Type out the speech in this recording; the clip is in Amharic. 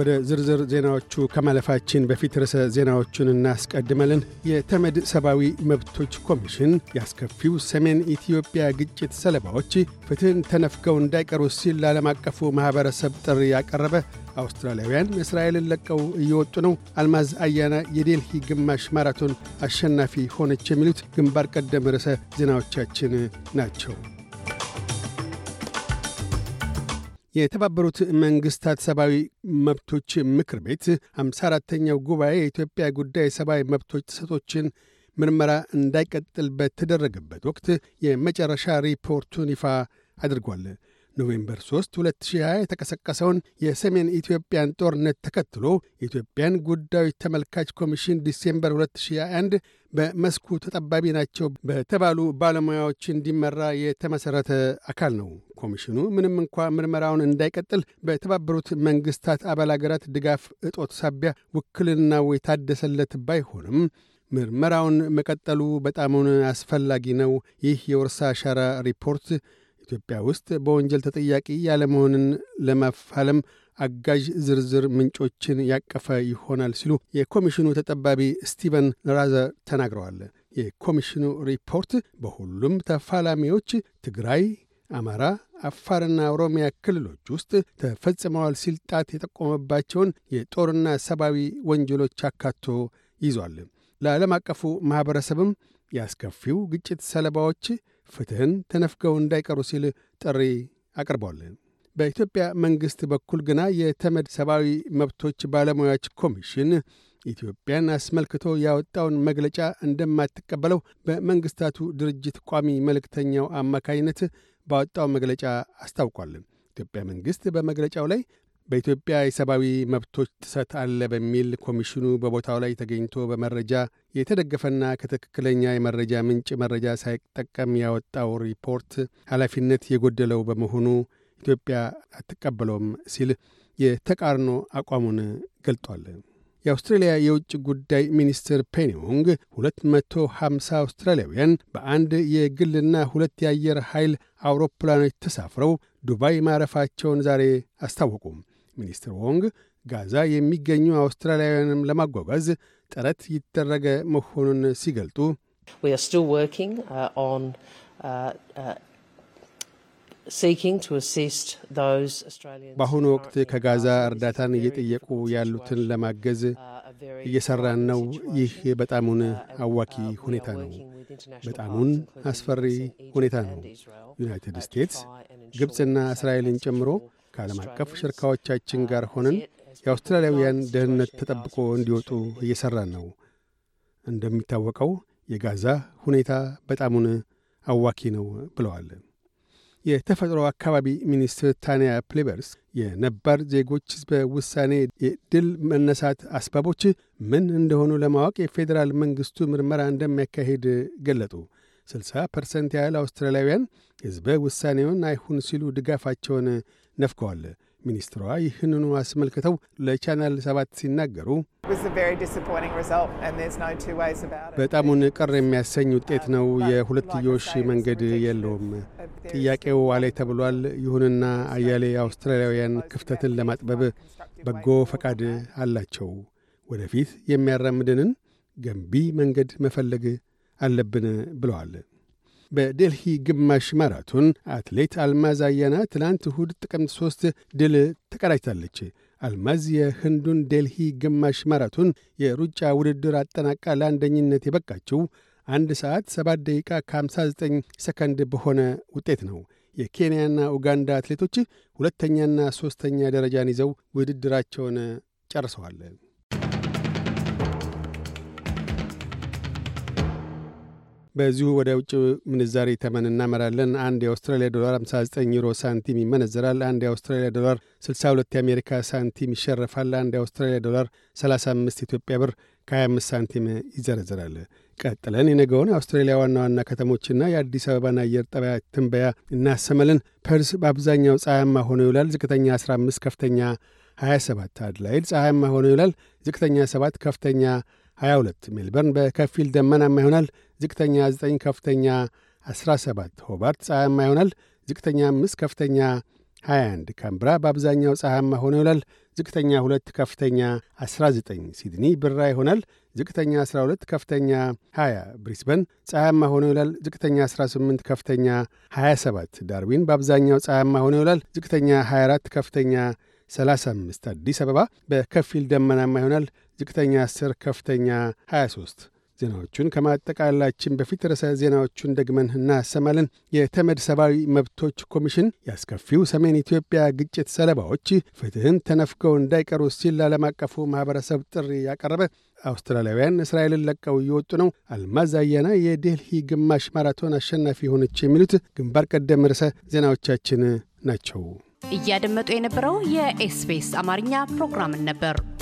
ወደ ዝርዝር ዜናዎቹ ከማለፋችን በፊት ርዕሰ ዜናዎቹን እናስቀድመልን። የተመድ ሰብአዊ መብቶች ኮሚሽን ያስከፊው ሰሜን ኢትዮጵያ ግጭት ሰለባዎች ፍትሕን ተነፍገው እንዳይቀሩ ሲል ለዓለም አቀፉ ማኅበረሰብ ጥሪ ያቀረበ፣ አውስትራሊያውያን እስራኤልን ለቀው እየወጡ ነው፣ አልማዝ አያና የዴልሂ ግማሽ ማራቶን አሸናፊ ሆነች፣ የሚሉት ግንባር ቀደም ርዕሰ ዜናዎቻችን ናቸው። የተባበሩት መንግሥታት ሰብአዊ መብቶች ምክር ቤት 54ተኛው ጉባኤ የኢትዮጵያ ጉዳይ ሰብአዊ መብቶች ጥሰቶችን ምርመራ እንዳይቀጥል በተደረገበት ወቅት የመጨረሻ ሪፖርቱን ይፋ አድርጓል። ኖቬምበር 3 2020 የተቀሰቀሰውን የሰሜን ኢትዮጵያን ጦርነት ተከትሎ የኢትዮጵያን ጉዳዮች ተመልካች ኮሚሽን ዲሴምበር 2021 በመስኩ ተጠባቢ ናቸው በተባሉ ባለሙያዎች እንዲመራ የተመሠረተ አካል ነው። ኮሚሽኑ ምንም እንኳ ምርመራውን እንዳይቀጥል በተባበሩት መንግሥታት አባል አገራት ድጋፍ እጦት ሳቢያ ውክልናው የታደሰለት ባይሆንም ምርመራውን መቀጠሉ በጣሙን አስፈላጊ ነው። ይህ የወርሳ አሻራ ሪፖርት ኢትዮጵያ ውስጥ በወንጀል ተጠያቂ ያለመሆንን ለማፋለም አጋዥ ዝርዝር ምንጮችን ያቀፈ ይሆናል ሲሉ የኮሚሽኑ ተጠባቢ ስቲቨን ራዘር ተናግረዋል። የኮሚሽኑ ሪፖርት በሁሉም ተፋላሚዎች ትግራይ፣ አማራ፣ አፋርና ኦሮሚያ ክልሎች ውስጥ ተፈጽመዋል ሲል ጣት የጠቆመባቸውን የጦርና ሰብአዊ ወንጀሎች አካቶ ይዟል። ለዓለም አቀፉ ማኅበረሰብም ያስከፊው ግጭት ሰለባዎች ፍትሕን ተነፍገው እንዳይቀሩ ሲል ጥሪ አቅርቧል። በኢትዮጵያ መንግሥት በኩል ግና የተመድ ሰብአዊ መብቶች ባለሙያዎች ኮሚሽን ኢትዮጵያን አስመልክቶ ያወጣውን መግለጫ እንደማትቀበለው በመንግሥታቱ ድርጅት ቋሚ መልእክተኛው አማካኝነት ባወጣው መግለጫ አስታውቋል። ኢትዮጵያ መንግሥት በመግለጫው ላይ በኢትዮጵያ የሰብአዊ መብቶች ጥሰት አለ በሚል ኮሚሽኑ በቦታው ላይ ተገኝቶ በመረጃ የተደገፈና ከትክክለኛ የመረጃ ምንጭ መረጃ ሳይጠቀም ያወጣው ሪፖርት ኃላፊነት የጎደለው በመሆኑ ኢትዮጵያ አትቀበለውም ሲል የተቃርኖ አቋሙን ገልጧል። የአውስትሬልያ የውጭ ጉዳይ ሚኒስትር ፔኒ ዎንግ 250 አውስትራሊያውያን በአንድ የግልና ሁለት የአየር ኃይል አውሮፕላኖች ተሳፍረው ዱባይ ማረፋቸውን ዛሬ አስታወቁም። ሚኒስትር ዎንግ ጋዛ የሚገኙ አውስትራሊያውያንም ለማጓጓዝ ጥረት እየተደረገ መሆኑን ሲገልጡ በአሁኑ ወቅት ከጋዛ እርዳታን እየጠየቁ ያሉትን ለማገዝ እየሠራን ነው። ይህ በጣሙን አዋኪ ሁኔታ ነው። በጣሙን አስፈሪ ሁኔታ ነው። ዩናይትድ ስቴትስ፣ ግብፅና እስራኤልን ጨምሮ ከዓለም አቀፍ ሽርካዎቻችን ጋር ሆነን የአውስትራሊያውያን ደህንነት ተጠብቆ እንዲወጡ እየሠራን ነው። እንደሚታወቀው የጋዛ ሁኔታ በጣሙን አዋኪ ነው ብለዋል። የተፈጥሮ አካባቢ ሚኒስትር ታንያ ፕሊበርሴክ የነባር ዜጎች ሕዝበ ውሳኔ የድል መነሳት አስባቦች ምን እንደሆኑ ለማወቅ የፌዴራል መንግሥቱ ምርመራ እንደሚያካሂድ ገለጡ። 60 ፐርሰንት ያህል አውስትራሊያውያን ሕዝበ ውሳኔውን አይሁን ሲሉ ድጋፋቸውን ነፍገዋል። ሚኒስትሯ ይህንኑ አስመልክተው ለቻናል ሰባት ሲናገሩ በጣሙን ቅር የሚያሰኝ ውጤት ነው። የሁለትዮሽ መንገድ የለውም። ጥያቄው አሌ ተብሏል። ይሁንና አያሌ አውስትራሊያውያን ክፍተትን ለማጥበብ በጎ ፈቃድ አላቸው። ወደፊት የሚያራምድንን ገንቢ መንገድ መፈለግ አለብን ብለዋል። በዴልሂ ግማሽ ማራቶን አትሌት አልማዝ አያና ትናንት እሁድ ጥቅምት ሦስት ድል ተቀዳጅታለች። አልማዝ የህንዱን ዴልሂ ግማሽ ማራቶን የሩጫ ውድድር አጠናቃ ለአንደኝነት የበቃችው አንድ ሰዓት 7 ደቂቃ ከ59 ሰከንድ በሆነ ውጤት ነው። የኬንያና ኡጋንዳ አትሌቶች ሁለተኛና ሦስተኛ ደረጃን ይዘው ውድድራቸውን ጨርሰዋል። በዚሁ ወደ ውጭ ምንዛሪ ተመን እናመራለን። አንድ የአውስትራሊያ ዶላር 59 ዩሮ ሳንቲም ይመነዘራል። አንድ የአውስትራሊያ ዶላር 62 የአሜሪካ ሳንቲም ይሸረፋል። አንድ የአውስትራሊያ ዶላር 35 ኢትዮጵያ ብር ከ25 ሳንቲም ይዘረዘራል። ቀጥለን የነገውን የአውስትራሊያ ዋና ዋና ከተሞችና የአዲስ አበባን አየር ጠባይ ትንበያ እናሰማለን። ፐርስ በአብዛኛው ፀሐያማ ሆኖ ይውላል። ዝቅተኛ 15፣ ከፍተኛ 27። አድላይድ ፀሐያማ ሆኖ ይውላል። ዝቅተኛ 7፣ ከፍተኛ 22 ሜልበርን በከፊል ደመናማ ይሆናል። ዝቅተኛ 9 ከፍተኛ 17 ሆባርት ፀሐያማ ይሆናል። ዝቅተኛ 5 ከፍተኛ 21 ካምብራ በአብዛኛው ፀሐያማ ሆኖ ይውላል። ዝቅተኛ 2 ከፍተኛ 19። ሲድኒ ብራ ይሆናል። ዝቅተኛ 12 ከፍተኛ 20። ብሪስበን ፀሐያማ ሆኖ ይውላል። ዝቅተኛ 18 ከፍተኛ 27። ዳርዊን በአብዛኛው ፀሐያማ ሆኖ ይውላል። ዝቅተኛ 24 ከፍተኛ 35። አዲስ አበባ በከፊል ደመናማ ይሆናል። ዝቅተኛ 10 ከፍተኛ 23። ዜናዎቹን ከማጠቃላችን በፊት ርዕሰ ዜናዎቹን ደግመን እናሰማለን። የተመድ ሰብአዊ መብቶች ኮሚሽን ያስከፊው ሰሜን ኢትዮጵያ ግጭት ሰለባዎች ፍትሕን ተነፍገው እንዳይቀሩ ሲል ለዓለም አቀፉ ማኅበረሰብ ጥሪ ያቀረበ። አውስትራሊያውያን እስራኤልን ለቀው እየወጡ ነው። አልማዝ አያና የዴልሂ ግማሽ ማራቶን አሸናፊ የሆነች የሚሉት ግንባር ቀደም ርዕሰ ዜናዎቻችን ናቸው። እያደመጡ የነበረው የኤስቢኤስ አማርኛ ፕሮግራምን ነበር።